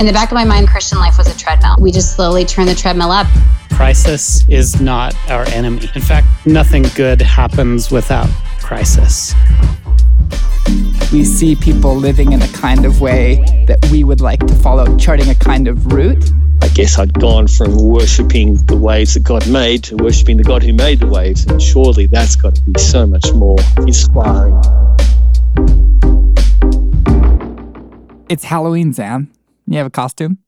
In the back of my mind, Christian life was a treadmill. We just slowly turn the treadmill up. Crisis is not our enemy. In fact, nothing good happens without crisis. We see people living in a kind of way that we would like to follow, charting a kind of route. I guess I'd gone from worshipping the waves that God made to worshipping the God who made the waves, and surely that's got to be so much more inspiring. It's Halloween, Sam. You have a costume?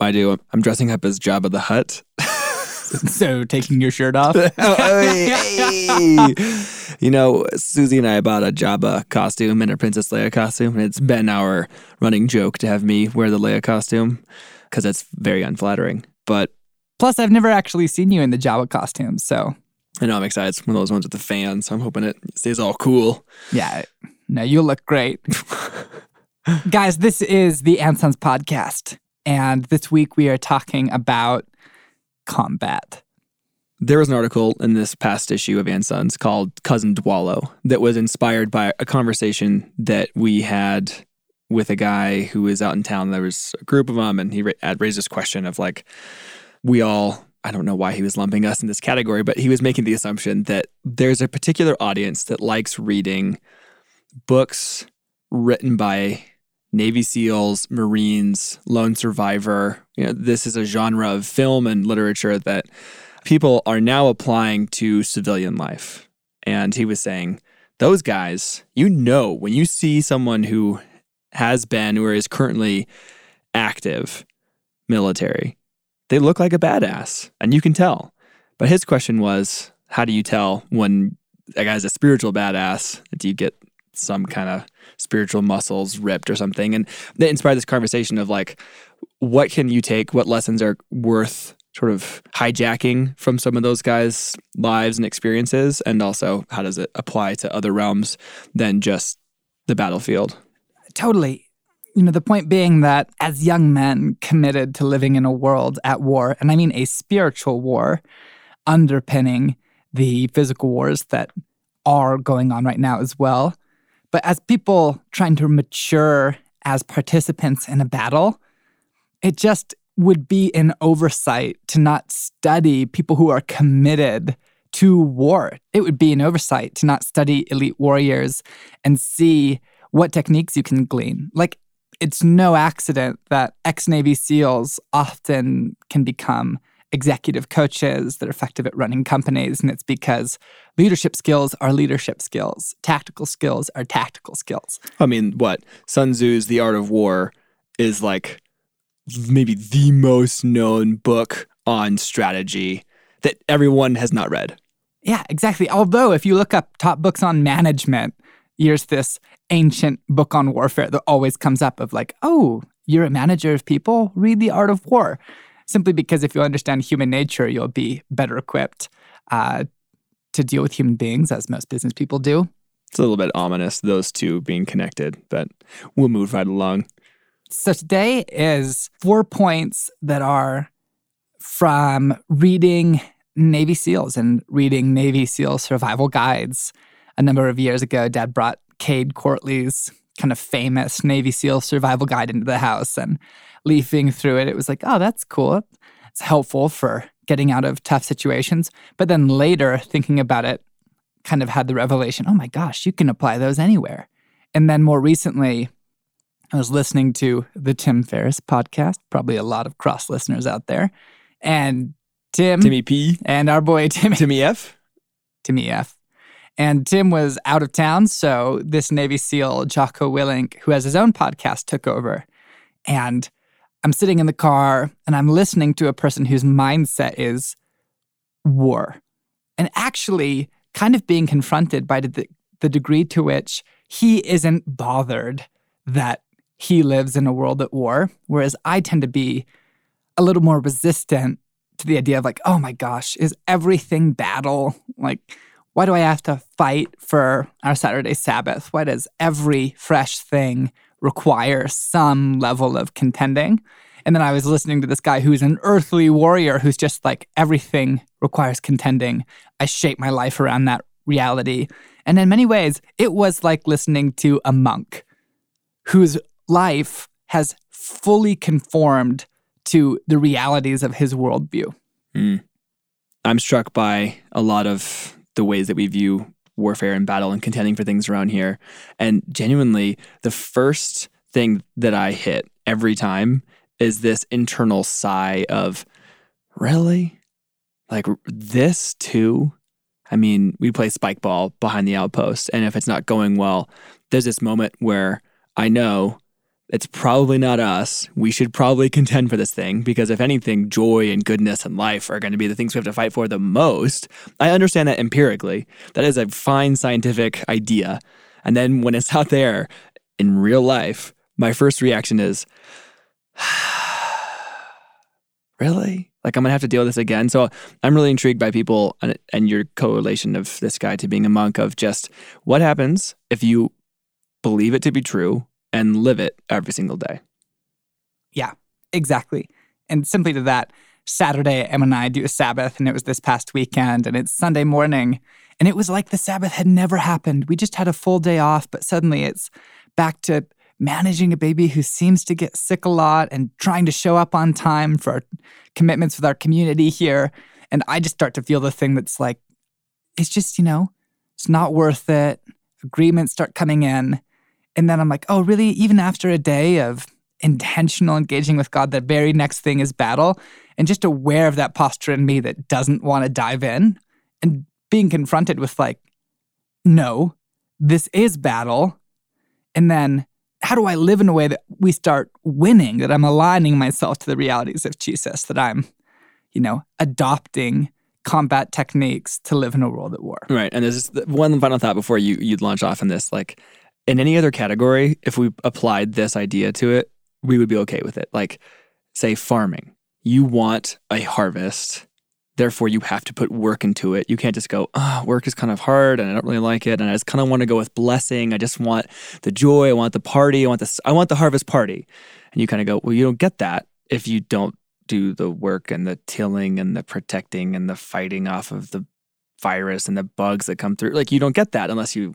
I do. I'm dressing up as Jabba the Hutt. so taking your shirt off? Oh, oh, hey, hey. You know, Susie and I bought a Jabba costume and a Princess Leia costume, and it's been our running joke to have me wear the Leia costume because it's very unflattering. But plus, I've never actually seen you in the Jabba costume, so I know I'm excited. It's one of those ones with the fans. So I'm hoping it stays all cool. Yeah, no, you look great. Guys, this is the Ansons podcast. And this week we are talking about combat. There was an article in this past issue of Ansons called Cousin Dwallo that was inspired by a conversation that we had with a guy who was out in town. There was a group of them, and he had raised this question of like, we all, I don't know why he was lumping us in this category, but he was making the assumption that there's a particular audience that likes reading books written by Navy SEALs, Marines, lone survivor. You know, this is a genre of film and literature that people are now applying to civilian life. And he was saying, those guys, you know, when you see someone who has been or is currently active military, they look like a badass, and you can tell. But his question was, how do you tell when a guy's a spiritual badass? Do you get some kind of spiritual muscles ripped or something. And that inspired this conversation of like, what can you take? What lessons are worth sort of hijacking from some of those guys' lives and experiences? And also, how does it apply to other realms than just the battlefield? Totally. You know, the point being that as young men committed to living in a world at war, and I mean a spiritual war underpinning the physical wars that are going on right now as well, but as people trying to mature as participants in a battle, it just would be an oversight to not study people who are committed to war. It would be an oversight to not study elite warriors and see what techniques you can glean. Like, it's no accident that ex Navy SEALs often can become executive coaches that are effective at running companies. And it's because leadership skills are leadership skills, tactical skills are tactical skills. I mean, what? Sun Tzu's The Art of War is like maybe the most known book on strategy that everyone has not read. Yeah, exactly. Although, if you look up top books on management, here's this ancient book on warfare that always comes up of like, oh, you're a manager of people? Read The Art of War simply because if you understand human nature, you'll be better equipped uh, to deal with human beings, as most business people do. It's a little bit ominous, those two being connected, but we'll move right along. So today is four points that are from reading Navy SEALs and reading Navy SEAL survival guides. A number of years ago, Dad brought Cade Courtley's kind of famous Navy SEAL survival guide into the house. And leafing through it, it was like, oh, that's cool. It's helpful for getting out of tough situations. But then later, thinking about it, kind of had the revelation oh my gosh, you can apply those anywhere. And then more recently, I was listening to the Tim Ferriss podcast, probably a lot of cross listeners out there. And Tim, Timmy P, and our boy Timmy, Timmy F, Timmy F. And Tim was out of town, so this Navy SEAL, Jocko Willink, who has his own podcast, took over. And I'm sitting in the car and I'm listening to a person whose mindset is war. And actually, kind of being confronted by the, the degree to which he isn't bothered that he lives in a world at war, whereas I tend to be a little more resistant to the idea of like, oh my gosh, is everything battle? Like, why do I have to fight for our Saturday Sabbath? Why does every fresh thing require some level of contending. And then I was listening to this guy who's an earthly warrior who's just like everything requires contending. I shape my life around that reality. And in many ways, it was like listening to a monk whose life has fully conformed to the realities of his worldview. Mm. I'm struck by a lot of the ways that we view warfare and battle and contending for things around here. And genuinely, the first thing that I hit every time is this internal sigh of, really? Like this too? I mean, we play spike ball behind the outpost. And if it's not going well, there's this moment where I know it's probably not us. We should probably contend for this thing because, if anything, joy and goodness and life are going to be the things we have to fight for the most. I understand that empirically. That is a fine scientific idea. And then when it's out there in real life, my first reaction is, really? Like, I'm going to have to deal with this again. So, I'm really intrigued by people and, and your correlation of this guy to being a monk of just what happens if you believe it to be true and live it every single day. Yeah, exactly. And simply to that, Saturday, Em and I do a Sabbath, and it was this past weekend, and it's Sunday morning. And it was like the Sabbath had never happened. We just had a full day off, but suddenly it's back to managing a baby who seems to get sick a lot and trying to show up on time for our commitments with our community here. And I just start to feel the thing that's like, it's just, you know, it's not worth it. Agreements start coming in. And then I'm like, oh, really? Even after a day of intentional engaging with God, the very next thing is battle. And just aware of that posture in me that doesn't want to dive in and being confronted with, like, no, this is battle. And then how do I live in a way that we start winning, that I'm aligning myself to the realities of Jesus, that I'm, you know, adopting combat techniques to live in a world at war. Right. And there's one final thought before you you launch off in this. Like in any other category, if we applied this idea to it, we would be okay with it. Like, say, farming. You want a harvest, therefore, you have to put work into it. You can't just go, oh, work is kind of hard and I don't really like it. And I just kind of want to go with blessing. I just want the joy. I want the party. I want the, I want the harvest party. And you kind of go, well, you don't get that if you don't do the work and the tilling and the protecting and the fighting off of the virus and the bugs that come through. Like, you don't get that unless you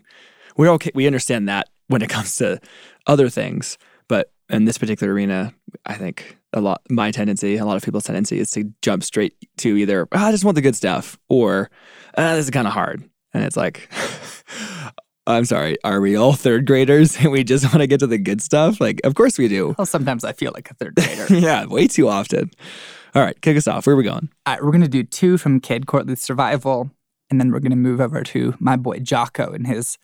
we're okay. We understand that when it comes to other things, but in this particular arena, I think a lot my tendency, a lot of people's tendency, is to jump straight to either oh, I just want the good stuff or ah, this is kind of hard, and it's like. I'm sorry, are we all third graders and we just want to get to the good stuff? Like, of course we do. Well, sometimes I feel like a third grader. yeah, way too often. All right, kick us off. Where are we going? All right, we're going to do two from Cade Courtley's Survival, and then we're going to move over to my boy Jocko and his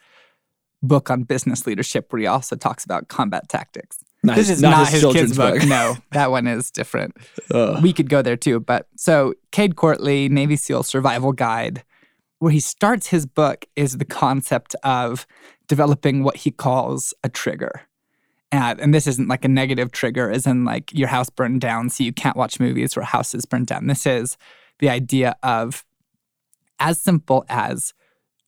book on business leadership where he also talks about combat tactics. Not this his, is not not, his his, kid's book. book. no, that one is different. Ugh. We could go there too. But so Cade Courtley, Navy SEAL Survival Guide, where he starts his book is the concept of developing what he calls a trigger. And, and this isn't like a negative trigger, as in like your house burned down, so you can't watch movies or houses burned down. This is the idea of as simple as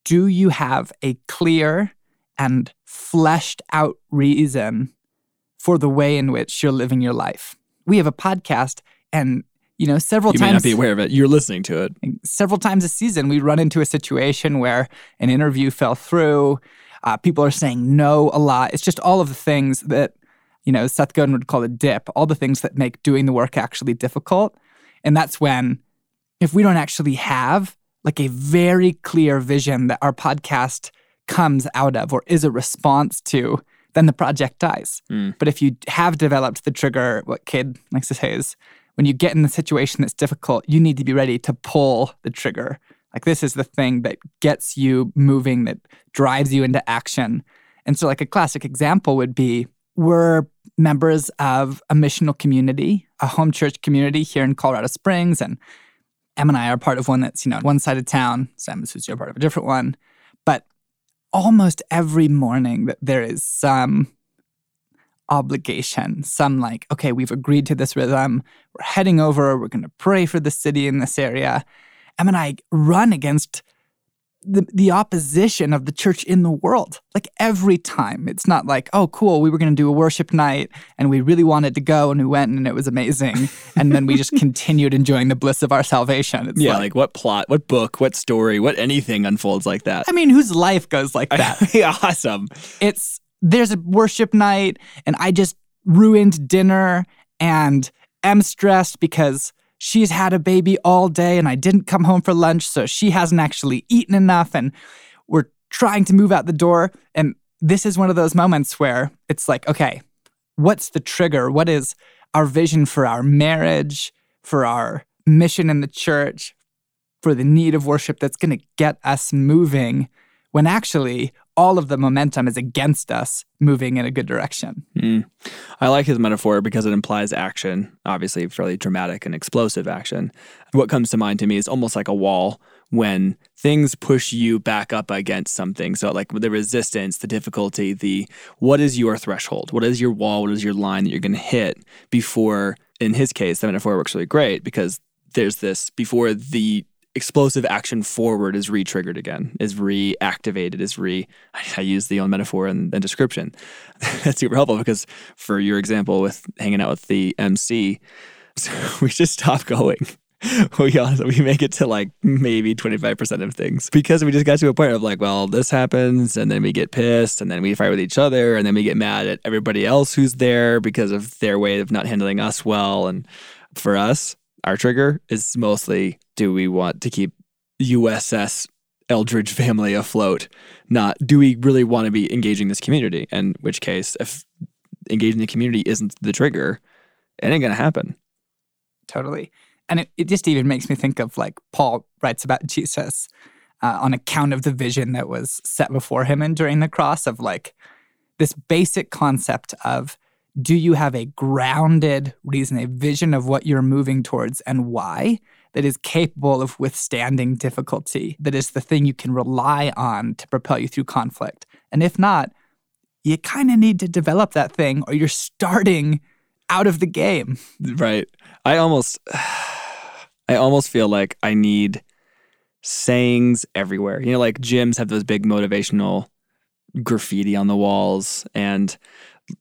do you have a clear and fleshed out reason for the way in which you're living your life. We have a podcast, and you know, several You may times not be aware of it. You're listening to it. several times a season, we run into a situation where an interview fell through. Uh, people are saying no a lot. It's just all of the things that, you know, Seth Godin would call a dip, all the things that make doing the work actually difficult. And that's when, if we don't actually have like a very clear vision that our podcast comes out of or is a response to, then the project dies. Mm. But if you have developed the trigger, what Cade likes to say is when you get in the situation that's difficult, you need to be ready to pull the trigger. Like this is the thing that gets you moving, that drives you into action. And so, like a classic example would be we're members of a missional community, a home church community here in Colorado Springs. And Em and I are part of one that's, you know, one side of town. Sam and Susie are part of a different one. Almost every morning that there is some obligation, some like, okay, we've agreed to this rhythm. We're heading over. We're going to pray for the city in this area. And I run against the, the opposition of the church in the world. Like every time. It's not like, oh, cool, we were going to do a worship night and we really wanted to go and we went and it was amazing. and then we just continued enjoying the bliss of our salvation. It's Yeah, like, like what plot, what book, what story, what anything unfolds like that. I mean, whose life goes like that? yeah, awesome. it's there's a worship night and I just ruined dinner and am stressed because she's had a baby all day and I didn't come home for lunch, so she hasn't actually eaten enough. And we're trying to move out the door. And this is one of those moments where it's like, okay, what's the trigger? What is our vision for our marriage, for our mission in the church, for the need of worship that's going to get us moving when actually all of the momentum is against us moving in a good direction. Mm. I like his metaphor because it implies action, obviously, fairly dramatic and explosive action. What comes to mind to me is almost like a wall when things push you back up against something. So, like the resistance, the difficulty, the what is your threshold? What is your wall? What is your line that you're going to hit before, in his case, the metaphor works really great because there's this before the explosive action forward is re-triggered again, is reactivated, is re. I use the own metaphor and, description. That's super helpful because for your example with hanging out with the MC, we just stop going. we honestly, we make it to like maybe 25% of things because we just got to a point of like, well, this happens and then we get pissed and then we fight with each other and then we get mad at everybody else who's there because of their way of not handling us well. And for us, our trigger is mostly do we want to keep USS Eldredge family afloat? Not do we really want to be engaging this community? In which case, if engaging the community isn't the trigger, it ain't gonna happen. Totally. And it, it just even makes me think of like Paul writes about Jesus uh, on account of the vision that was set before him and during the cross of like this basic concept of do you have a grounded reason, a vision of what you're moving towards and why that is capable of withstanding difficulty, that is the thing you can rely on to propel you through conflict? And if not, you kind of need to develop that thing or you're starting out of the game. Right. I almost I almost feel like I need sayings everywhere. You know, like gyms have those big motivational graffiti on the walls and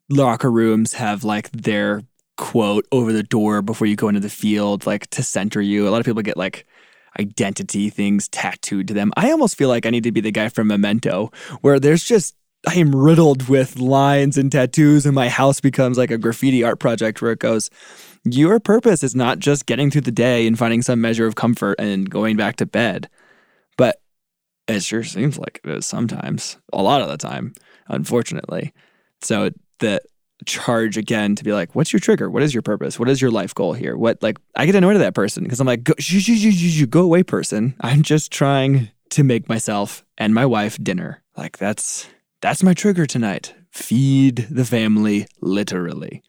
locker rooms have like their quote over the door before you go into the field, like to center you. A lot of people get like identity things tattooed to them. I almost feel like I need to be the guy from Memento, where there's just I am riddled with lines and tattoos, and my house becomes like a graffiti art project where it goes, Your purpose is not just getting through the day and finding some measure of comfort and going back to bed, but it sure seems like it is sometimes, a lot of the time, unfortunately. So the charge again to be like, what's your trigger? What is your purpose? What is your life goal here? What like I get annoyed at that person because I'm like, go, go away, person. I'm just trying to make myself and my wife dinner. Like that's that's my trigger tonight. Feed the family literally.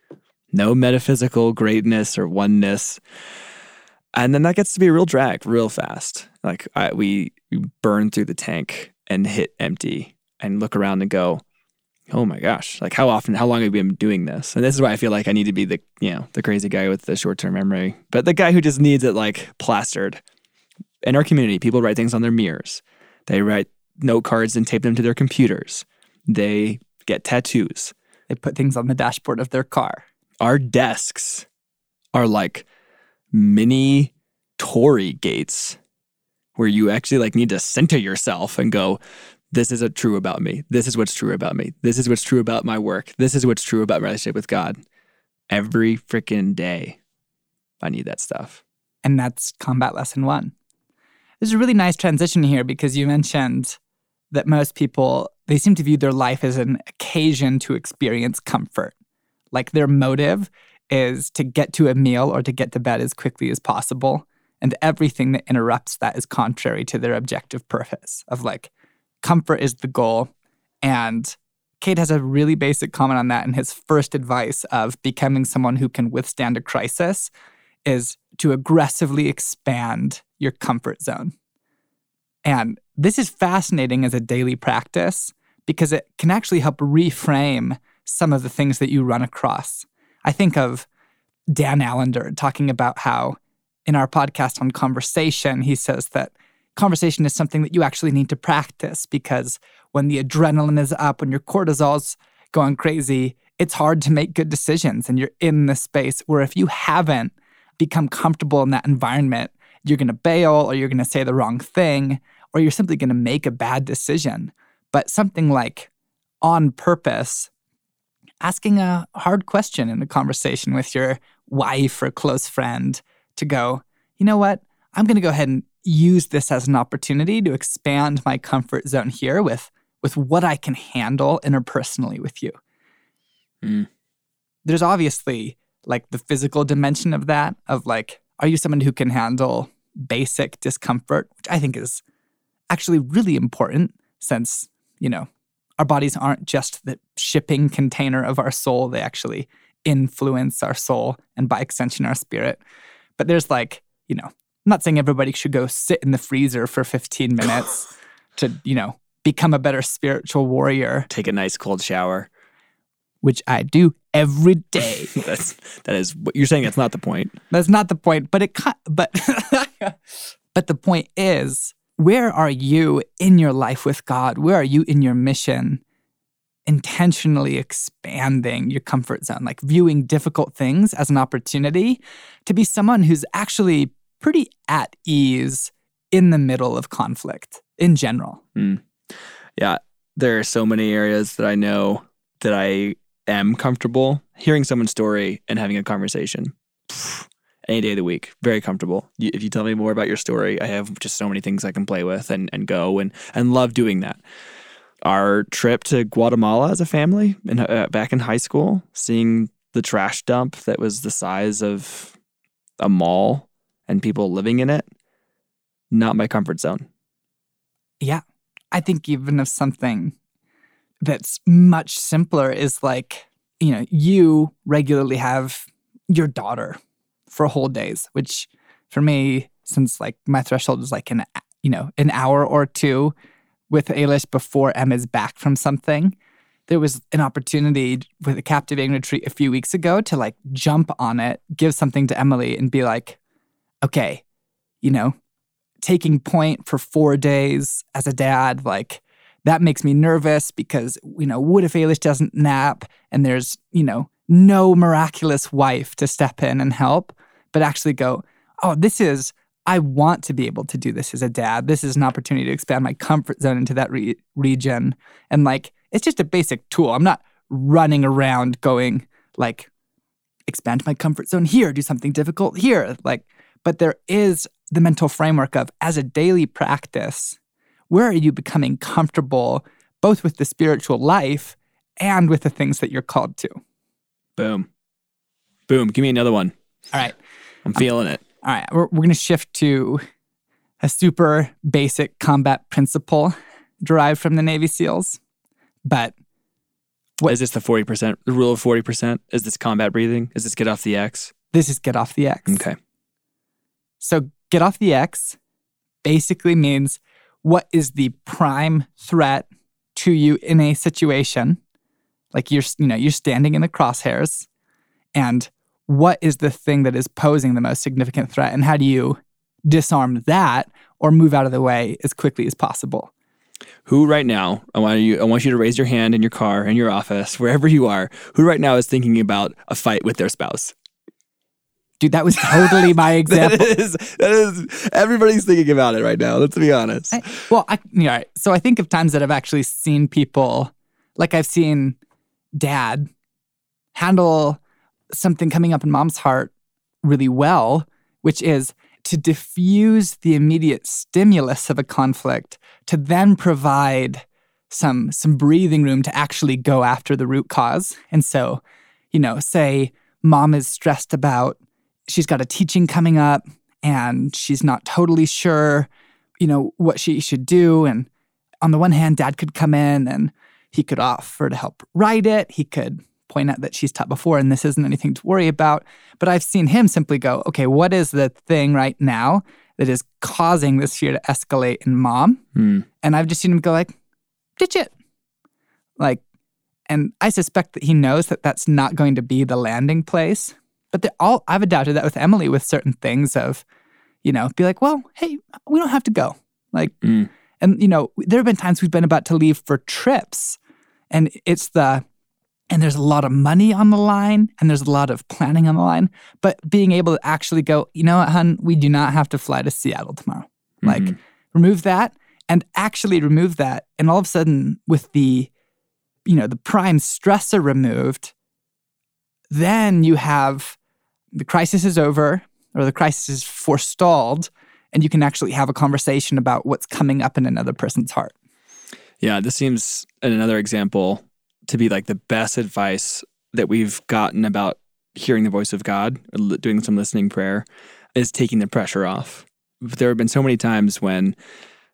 No metaphysical greatness or oneness. And then that gets to be a real drag real fast. Like I, we burn through the tank and hit empty and look around and go, oh my gosh, like how often, how long have we been doing this? And this is why I feel like I need to be the, you know, the crazy guy with the short term memory, but the guy who just needs it like plastered. In our community, people write things on their mirrors. They write note cards and tape them to their computers. They get tattoos. They put things on the dashboard of their car. Our desks are like mini torii gates where you actually like need to center yourself and go, this isn't true about me. This is what's true about me. This is what's true about my work. This is what's true about my relationship with God. Every freaking day, I need that stuff. And that's combat lesson one. There's a really nice transition here because you mentioned that most people they seem to view their life as an occasion to experience comfort. Like their motive is to get to a meal or to get to bed as quickly as possible. And everything that interrupts that is contrary to their objective purpose of like, comfort is the goal. And Cade has a really basic comment on that. And his first advice of becoming someone who can withstand a crisis is to aggressively expand your comfort zone. And this is fascinating as a daily practice because it can actually help reframe some of the things that you run across. I think of Dan Allender talking about how in our podcast on conversation, he says that conversation is something that you actually need to practice because when the adrenaline is up, when your cortisol's going crazy, it's hard to make good decisions and you're in this space where if you haven't become comfortable in that environment, you're going to bail or you're going to say the wrong thing or you're simply going to make a bad decision. But something like on purpose asking a hard question in a conversation with your wife or close friend to go, you know what? I'm going to go ahead and use this as an opportunity to expand my comfort zone here with with what I can handle interpersonally with you. Mm. There's obviously like the physical dimension of that of like are you someone who can handle basic discomfort, which I think is actually really important since, you know, our bodies aren't just the shipping container of our soul, they actually influence our soul and by extension our spirit. But there's like, you know, I'm not saying everybody should go sit in the freezer for 15 minutes to, you know, become a better spiritual warrior, Take a nice cold shower. which I do every day. That's that is what you're saying. That's not the point. That's not the point, but it but but the point is, where are you in your life with God? Where are you in your mission? Intentionally expanding your comfort zone, like viewing difficult things as an opportunity to be someone who's actually pretty at ease in the middle of conflict in general. Yeah, there are so many areas that I know that I am comfortable hearing someone's story and having a conversation. Any day of the week, very comfortable. If you tell me more about your story, I have just so many things I can play with and, and go and and love doing that. Our trip to Guatemala as a family, in, uh, back in high school, seeing the trash dump that was the size of a mall and people living in it, not my comfort zone. Yeah. I think even if something that's much simpler is like, you know, you regularly have your daughter for whole days, which for me, since like my threshold is like an, you know, an hour or two with Ailish before Emma's back from something, there was an opportunity with a captivating retreat a few weeks ago to like jump on it, give something to Emily and be like, okay, you know, taking point for four days as a dad, like that makes me nervous because, you know, what if Ailish doesn't nap and there's, you know, no miraculous wife to step in and help, but actually go, oh, this is, I want to be able to do this as a dad. This is an opportunity to expand my comfort zone into that re- region. And like, it's just a basic tool. I'm not running around going, like, expand my comfort zone here, do something difficult here. Like, but there is the mental framework of as a daily practice, where are you becoming comfortable both with the spiritual life and with the things that you're called to? Boom. Boom. Give me another one. All right. I'm feeling it. All right. We're, we're going to shift to a super basic combat principle derived from the Navy SEALs. But What- Is this the 40%, the rule of 40%? Is this combat breathing? Is this get off the X? this is get off the X. Okay. So get off the X basically means what is the prime threat to you in a situation? Like you're, you know, you're standing in the crosshairs, and what is the thing that is posing the most significant threat, and how do you disarm that or move out of the way as quickly as possible? Who right now, I want you I want you to raise your hand in your car, in your office, wherever you are, who right now is thinking about a fight with their spouse? Dude, that was totally my example. is that is everybody's thinking about it right now. Let's be honest. I- well, I, right. So I think of times that I've actually seen people, like I've seen dad handle something coming up in mom's heart really well, which is to diffuse the immediate stimulus of a conflict, to then provide some some breathing room to actually go after the root cause. And so, you know, say mom is stressed about she's got a teaching coming up and she's not totally sure you know, what she should do. And on the one hand, dad could come in and he could offer to help write it. He could point out that she's taught before and this isn't anything to worry about. But I've seen him simply go, okay, what is the thing right now that is causing this fear to escalate in mom? Hmm. And I've just seen him go like, ditch it. Like, and I suspect that he knows that that's not going to be the landing place. But they're all, I've adapted that with Emily with certain things of, you know, be like, well, hey, we don't have to go. Like, Mm. and you know, there have been times we've been about to leave for trips, and it's the, and there's a lot of money on the line, and there's a lot of planning on the line. But being able to actually go, you know what, hun, we do not have to fly to Seattle tomorrow. Like, Mhm. remove that, and actually remove that, and all of a sudden, with the, you know, the prime stressor removed, then you have the crisis is over or the crisis is forestalled, and you can actually have a conversation about what's coming up in another person's heart. Yeah, this seems another example to be like the best advice that we've gotten about hearing the voice of God, doing some listening prayer, is taking the pressure off. There have been so many times when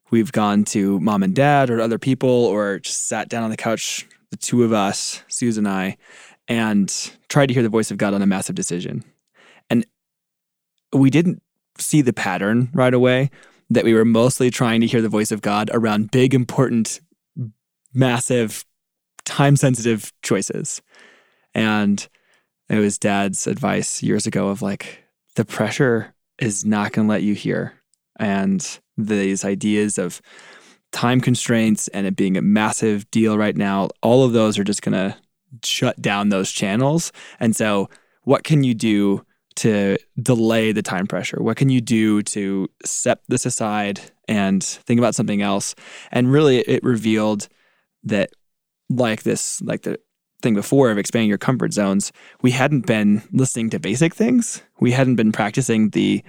we've gone to mom and dad or other people or just sat down on the couch, the two of us, Susan and I, and tried to hear the voice of God on a massive decision. And we didn't see the pattern right away that we were mostly trying to hear the voice of God around big, important, massive, time sensitive choices. And it was dad's advice years ago of like, the pressure is not going to let you hear. And these ideas of time constraints and it being a massive deal right now, all of those are just going to shut down those channels. And so, what can you do to delay the time pressure? What can you do to set this aside and think about something else? And really, it revealed that, like this, like the thing before of expanding your comfort zones, we hadn't been listening to basic things. We hadn't been practicing the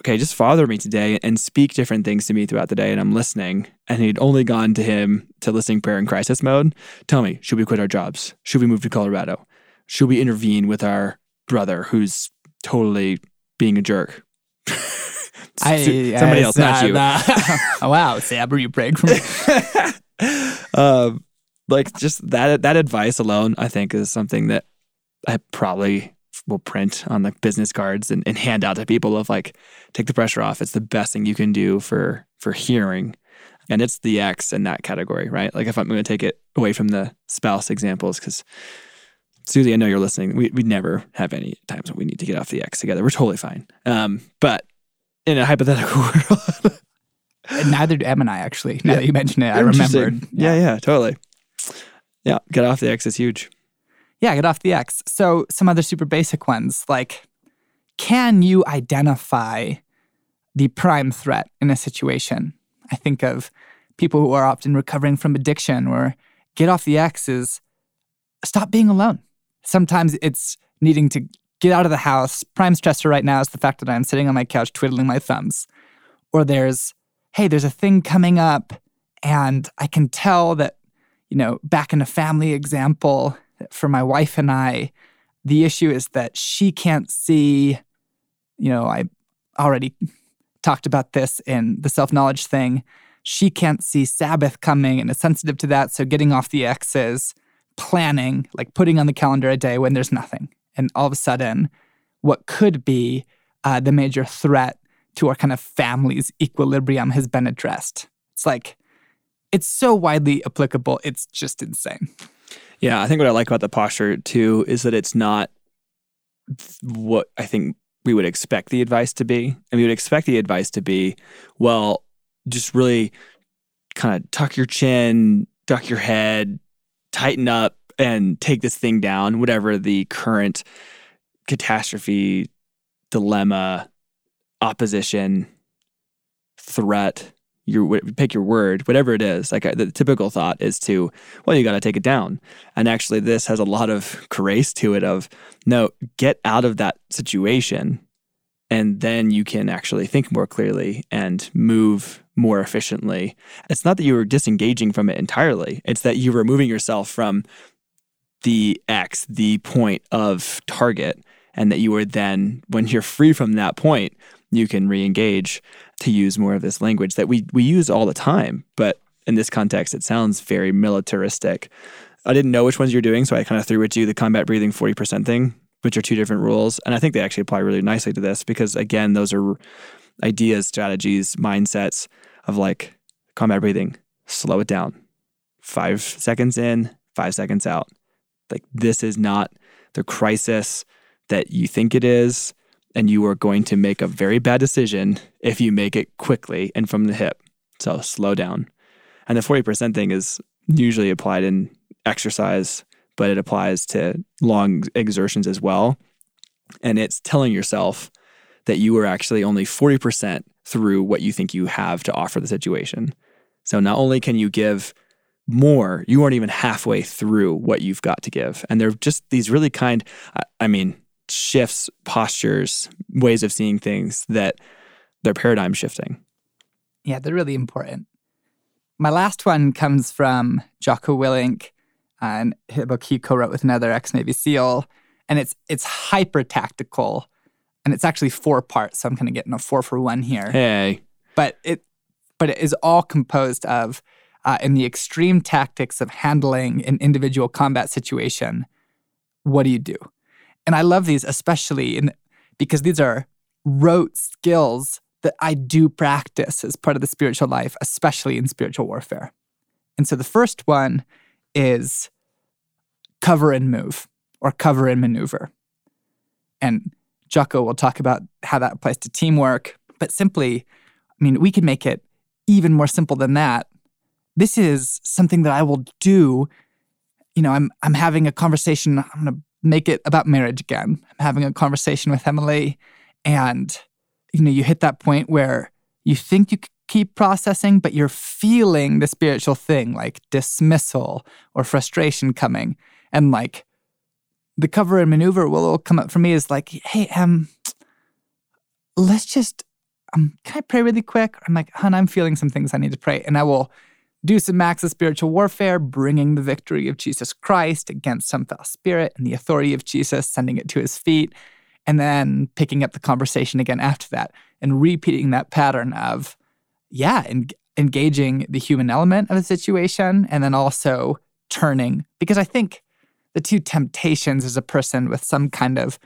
okay, just father me today and speak different things to me throughout the day. And I'm listening. And he'd only gone to him to listening prayer in crisis mode. Tell me, should we quit our jobs? Should we move to Colorado? Should we intervene with our brother who's totally being a jerk? I, Somebody I, else, not you. oh, wow, Sam, are you praying for me? um, like just that that advice alone, I think, is something that I probably will print on the business cards and, and hand out to people of like, take the pressure off. It's the best thing you can do for for hearing. And it's the X in that category, right? Like if I'm going to take it away from the spouse examples, because Susie, I know you're listening. We we never have any times when we need to get off the X together. We're totally fine. Um, but in a hypothetical world, neither do Em and I actually. Now Yeah. that you mention it, I remembered. Yeah, yeah, totally. Yeah, get off the X is huge. Yeah, get off the X. So, some other super basic ones like can you identify the prime threat in a situation? I think of people who are often recovering from addiction or get off the X is stop being alone. Sometimes it's needing to get out of the house. Prime stressor right now is the fact that I'm sitting on my couch twiddling my thumbs. Or there's, hey, there's a thing coming up, and I can tell that, you know, back in a family example, for my wife and I, the issue is that she can't see, you know, I already talked about this in the self knowledge thing. She can't see Sabbath coming and is sensitive to that. So getting off the X's, planning, like putting on the calendar a day when there's nothing. And all of a sudden, what could be uh, the major threat to our kind of family's equilibrium has been addressed. It's like, it's so widely applicable. It's just insane. Yeah, I think what I like about the posture too is that it's not what I think we would expect the advice to be. And we would expect the advice to be, well, just really kind of tuck your chin, duck your head, tighten up, and take this thing down, whatever the current catastrophe, dilemma, opposition, threat, your pick your word, whatever it is. Like the typical thought is to, well, you got to take it down. And actually, this has a lot of grace to it. Of no, get out of that situation, and then you can actually think more clearly and move more efficiently. It's not that you were disengaging from it entirely. It's that you were moving yourself from the X, the point of target, and that you were then, when you're free from that point, you can re-engage to use more of this language that we we use all the time. But in this context, it sounds very militaristic. I didn't know which ones you're doing, so I kind of threw at you the combat breathing 40% thing, which are two different rules. And I think they actually apply really nicely to this because again, those are ideas, strategies, mindsets of like combat breathing, slow it down. Five seconds in, five seconds out. Like this is not the crisis that you think it is and you are going to make a very bad decision if you make it quickly and from the hip. So slow down. And the 40% thing is usually applied in exercise, but it applies to long exertions as well. And it's telling yourself that you are actually only 40% through what you think you have to offer the situation. So not only can you give more, you aren't even halfway through what you've got to give. And they're just these really kind, I, mean, shifts, postures, ways of seeing things that they're paradigm shifting. Yeah, they're really important. My last one comes from Jocko Willink and a book he co-wrote with another ex-Navy SEAL, and it's it's hyper tactical, and it's actually four parts. So I'm kind of getting a four for one here. Hey, but it but it is all composed of uh, in the extreme tactics of handling an individual combat situation. What do you do? And I love these, especially in because these are rote skills that I do practice as part of the spiritual life, especially in spiritual warfare. And so the first one is cover and move or cover and maneuver. And Jocko will talk about how that applies to teamwork, but simply, I mean, we can make it even more simple than that. This is something that I will do. You know, I'm I'm having a conversation. I'm to make it about marriage again. I'm having a conversation with Emily, and you know, you hit that point where you think you keep processing, but you're feeling the spiritual thing like dismissal or frustration coming. And like the cover and maneuver will all come up for me is like, hey, um, let's just, um, can I pray really quick? I'm like, hun, I'm feeling some things I need to pray. And I will do some acts of spiritual warfare, bringing the victory of Jesus Christ against some foul spirit and the authority of Jesus, sending it to his feet and then picking up the conversation again after that and repeating that pattern of, yeah, en- engaging the human element of the situation and then also turning. Because I think the two temptations as a person with some kind of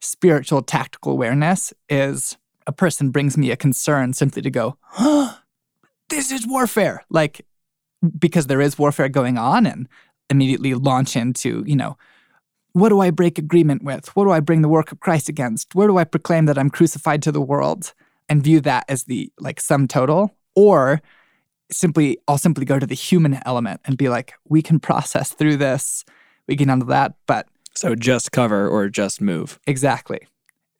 spiritual tactical awareness is a person brings me a concern simply to go, this is warfare. Like, because there is warfare going on and immediately launch into, you know, what do I break agreement with? What do I bring the work of Christ against? Where do I proclaim that I'm crucified to the world and view that as the like sum total? Or simply, I'll simply go to the human element and be like, we can process through this, we can handle that. But so just cover or just move. Exactly.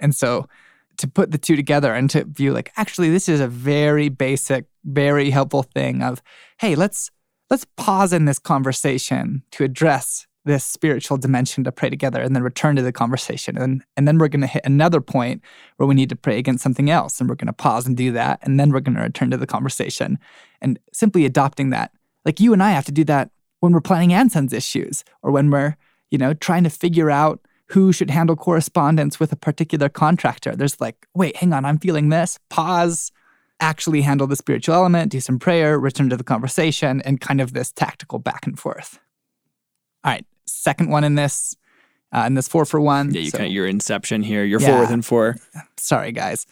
And so to put the two together and to view like, actually, this is a very basic, very helpful thing of, hey, let's let's pause in this conversation to address this spiritual dimension to pray together and then return to the conversation. And, and then we're going to hit another point where we need to pray against something else. And we're going to pause and do that. And then we're going to return to the conversation and simply adopting that. Like you and I have to do that when we're planning Anson's issues or when we're, you know, trying to figure out who should handle correspondence with a particular contractor. There's like, wait, hang on, I'm feeling this. Pause, actually handle the spiritual element, do some prayer, return to the conversation, and kind of this tactical back and forth. All right, second one in this, uh, in this four for one. Yeah, you so, kind of your inception here. You're yeah, four within four. Sorry, guys.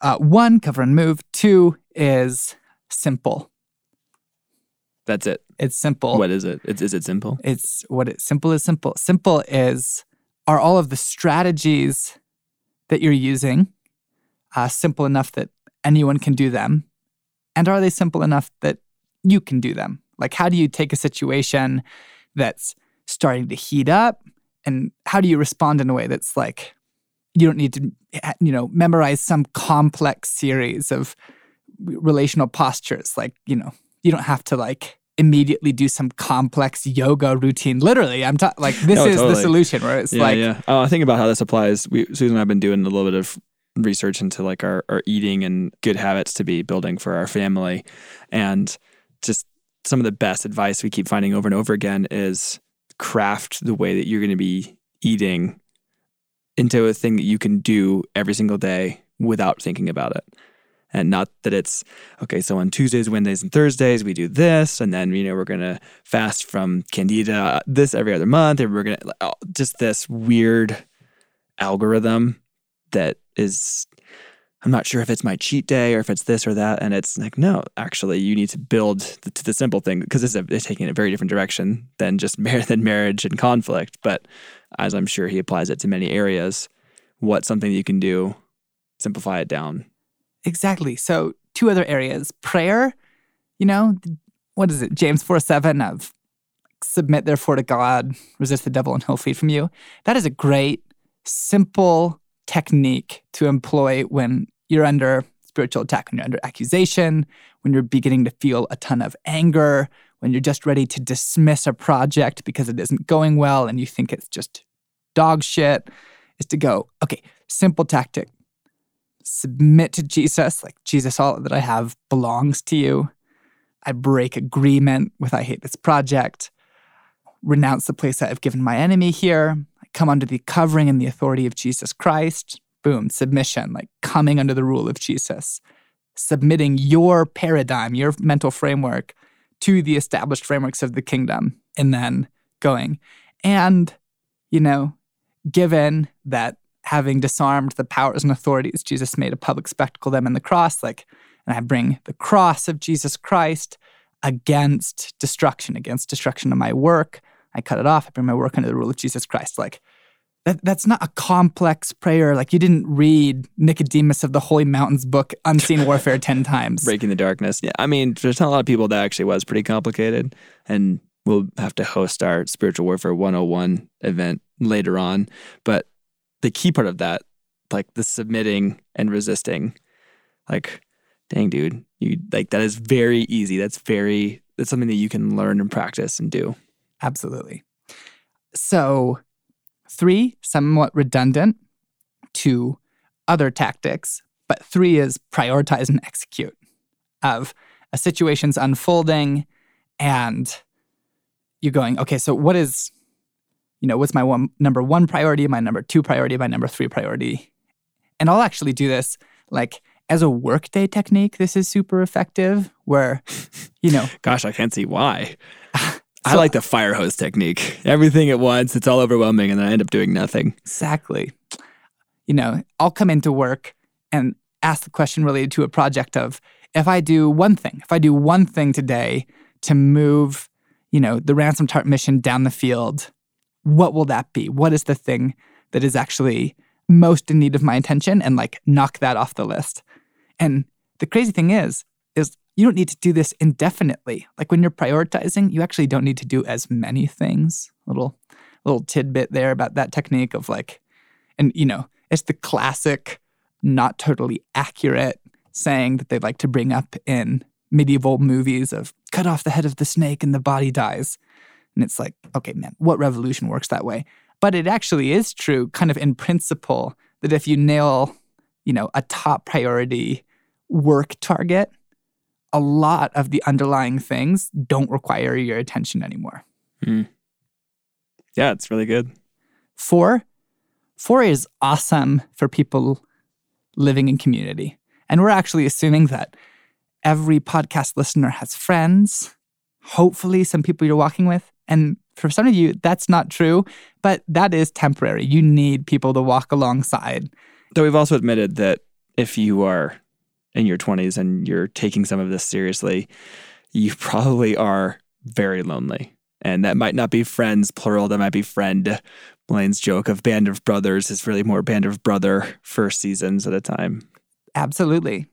Uh, one, cover and move. Two is simple. That's it. It's simple. What is it? It's, is it simple? It's what it simple is simple. Simple is are all of the strategies that you're using uh, simple enough that anyone can do them, and are they simple enough that you can do them? Like, how do you take a situation that's starting to heat up and how do you respond in a way that's like you don't need to you know memorize some complex series of relational postures like you know you don't have to like immediately do some complex yoga routine literally i'm talking like this no, is totally. the solution where it's yeah, like yeah oh, i think about how this applies we susan and i've been doing a little bit of research into like our, our eating and good habits to be building for our family and just some of the best advice we keep finding over and over again is craft the way that you're going to be eating into a thing that you can do every single day without thinking about it. And not that it's okay, so on Tuesdays, Wednesdays, and Thursdays, we do this. And then, you know, we're to fast from candida this every other month. And we're to oh, uh, just this weird algorithm that is I'm not sure if it's my cheat day or if it's this or that. And it's like, no, actually, you need to build to the simple thing because it's, it's taking a very different direction than just mar- than marriage and conflict. But as I'm sure he applies it to many areas, what's something that you can do? Simplify it down. Exactly. So, two other areas prayer, you know, what is it? James 4 7 of submit therefore to God, resist the devil, and he'll flee from you. That is a great, simple technique to employ when you're under spiritual attack, when you're under accusation, when you're beginning to feel a ton of anger, when you're just ready to dismiss a project because it isn't going well and you think it's just dog shit, is to go, okay, simple tactic. Submit to Jesus, like Jesus, all that I have belongs to you. I break agreement with I hate this project, renounce the place that I've given my enemy here. I come under the covering and the authority of Jesus Christ. Boom, submission, like coming under the rule of Jesus, submitting your paradigm, your mental framework to the established frameworks of the kingdom, and then going. And, you know, given that having disarmed the powers and authorities, Jesus made a public spectacle of them in the cross, like, and I bring the cross of Jesus Christ against destruction, against destruction of my work. I cut it off. I bring my work under the rule of Jesus Christ. Like, that, that's not a complex prayer. Like you didn't read Nicodemus of the Holy Mountains book, Unseen Warfare, 10 times. Breaking the darkness. Yeah. I mean, there's not a lot of people that actually was pretty complicated. And we'll have to host our Spiritual Warfare 101 event later on. But the key part of that, like the submitting and resisting, like, dang, dude, you like that is very easy. That's very, that's something that you can learn and practice and do. Absolutely. So, Three, somewhat redundant to other tactics, but three is prioritize and execute of a situation's unfolding and you're going, okay, so what is, you know, what's my one number one priority, my number two priority, my number three priority? And I'll actually do this like as a workday technique. This is super effective where, you know, gosh, I can't see why. I like the fire hose technique. Everything at once, it's all overwhelming, and then I end up doing nothing. Exactly. You know, I'll come into work and ask the question related to a project of if I do one thing, if I do one thing today to move, you know, the Ransomed Heart mission down the field, what will that be? What is the thing that is actually most in need of my attention and like knock that off the list? And the crazy thing is, is you don't need to do this indefinitely. Like when you're prioritizing, you actually don't need to do as many things. Little little tidbit there about that technique of like, and you know, it's the classic, not totally accurate saying that they like to bring up in medieval movies of cut off the head of the snake and the body dies. And it's like, okay, man, what revolution works that way? But it actually is true, kind of in principle, that if you nail, you know, a top priority work target, a lot of the underlying things don't require your attention anymore. Mm. Yeah, it's really good. Four, four is awesome for people living in community. And we're actually assuming that every podcast listener has friends, hopefully, some people you're walking with. And for some of you, that's not true, but that is temporary. You need people to walk alongside. Though we've also admitted that if you are in your 20s and you're taking some of this seriously, you probably are very lonely. And that might not be friends, plural, that might be friend. Blaine's joke of band of brothers is really more band of brother for seasons at a time. Absolutely.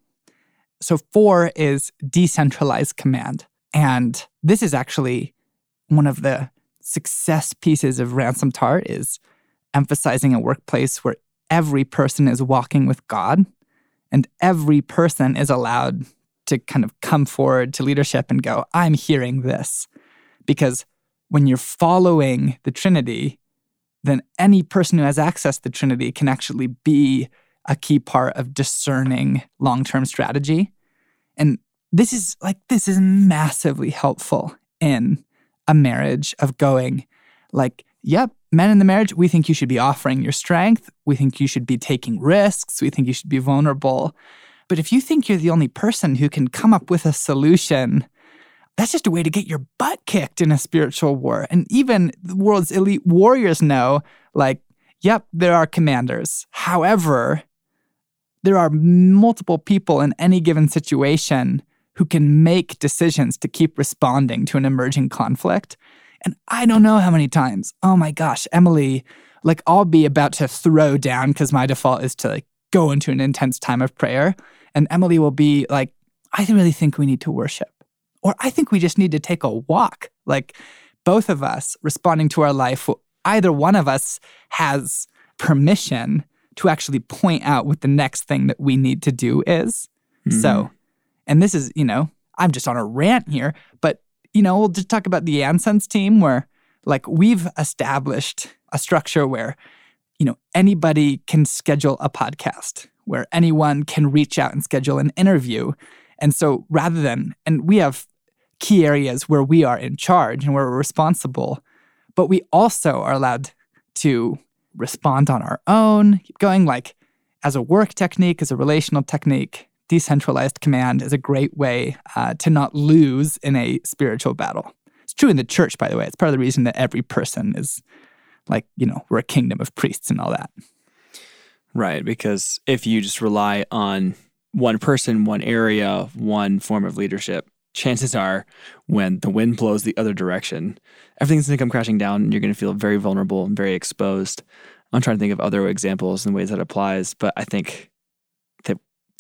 So, four is decentralized command. And this is actually one of the success pieces of Ransomed Heart is emphasizing a workplace where every person is walking with God and every person is allowed to kind of come forward to leadership and go, I'm hearing this. Because when you're following the Trinity, then any person who has access to the Trinity can actually be a key part of discerning long term strategy. And this is like, this is massively helpful in a marriage of going, like, yep, men in the marriage, we think you should be offering your strength. We think you should be taking risks. We think you should be vulnerable. But if you think you're the only person who can come up with a solution, that's just a way to get your butt kicked in a spiritual war. And even the world's elite warriors know, like, yep, there are commanders. However, there are multiple people in any given situation who can make decisions to keep responding to an emerging conflict. And I don't know how many times, oh my gosh, Emily, like I'll be about to throw down because my default is to like go into an intense time of prayer. And Emily will be like, I really think we need to worship. Or I think we just need to take a walk. Like both of us responding to our life, either one of us has permission to actually point out what the next thing that we need to do is. Mm-hmm. So, and this is, you know, I'm just on a rant here, but you know, we'll just talk about the Ansense team where like we've established a structure where, you know, anybody can schedule a podcast, where anyone can reach out and schedule an interview. And so rather than, and we have key areas where we are in charge and where we're responsible, but we also are allowed to respond on our own, keep going like as a work technique, as a relational technique. Decentralized command is a great way uh, to not lose in a spiritual battle. It's true in the church, by the way. It's part of the reason that every person is like, you know, we're a kingdom of priests and all that. Right. Because if you just rely on one person, one area, one form of leadership, chances are when the wind blows the other direction, everything's going to come crashing down and you're going to feel very vulnerable and very exposed. I'm trying to think of other examples and ways that applies, but I think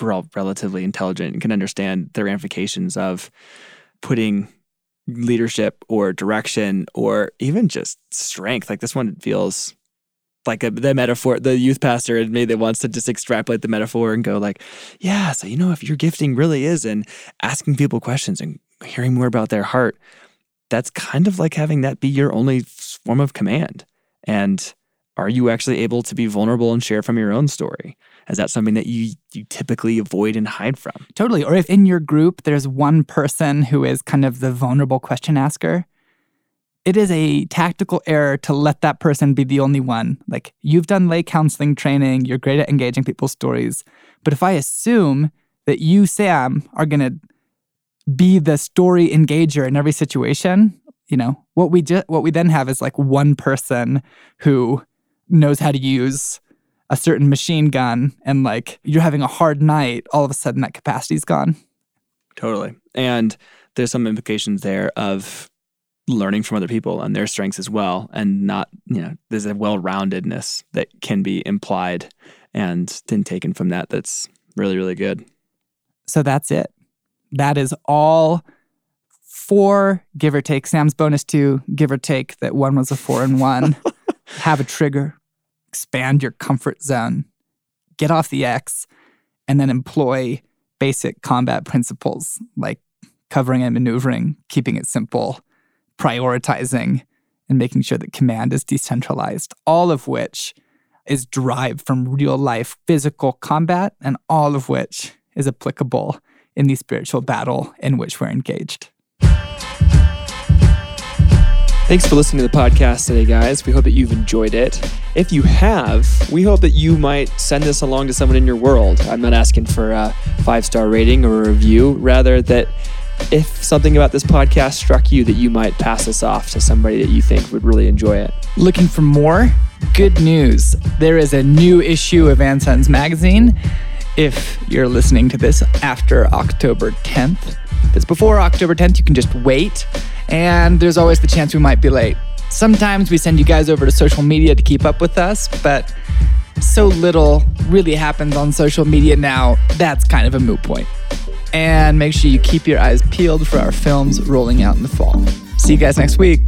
we're all relatively intelligent and can understand the ramifications of putting leadership or direction or even just strength. Like this one feels like a, the metaphor the youth pastor had made that wants to just extrapolate the metaphor and go like yeah so you know if your gifting really is in asking people questions and hearing more about their heart that's kind of like having that be your only form of command and are you actually able to be vulnerable and share from your own story is that something that you you typically avoid and hide from Totally. Or if in your group there's one person who is kind of the vulnerable question asker, it is a tactical error to let that person be the only one. Like you've done lay counseling training, you're great at engaging people's stories. But if I assume that you, Sam, are going to be the story engager in every situation, you know, what we just what we then have is like one person who knows how to use a certain machine gun and like you're having a hard night, all of a sudden that capacity's gone. Totally. And there's some implications there of learning from other people and their strengths as well. And not, you know, there's a well roundedness that can be implied and then taken from that that's really, really good. So that's it. That is all four, give or take. Sam's bonus two, give or take that one was a four and one. Have a trigger, expand your comfort zone, get off the X, and then employ basic combat principles like covering and maneuvering, keeping it simple, prioritizing, and making sure that command is decentralized, all of which is derived from real life physical combat, and all of which is applicable in the spiritual battle in which we're engaged. Thanks for listening to the podcast today, guys. We hope that you've enjoyed it. If you have, we hope that you might send this along to someone in your world. I'm not asking for a five star rating or a review, rather, that if something about this podcast struck you, that you might pass this off to somebody that you think would really enjoy it. Looking for more? Good news. There is a new issue of Ansons magazine. If you're listening to this after October 10th, if it's before October 10th, you can just wait. And there's always the chance we might be late. Sometimes we send you guys over to social media to keep up with us, but so little really happens on social media now, that's kind of a moot point. And make sure you keep your eyes peeled for our films rolling out in the fall. See you guys next week.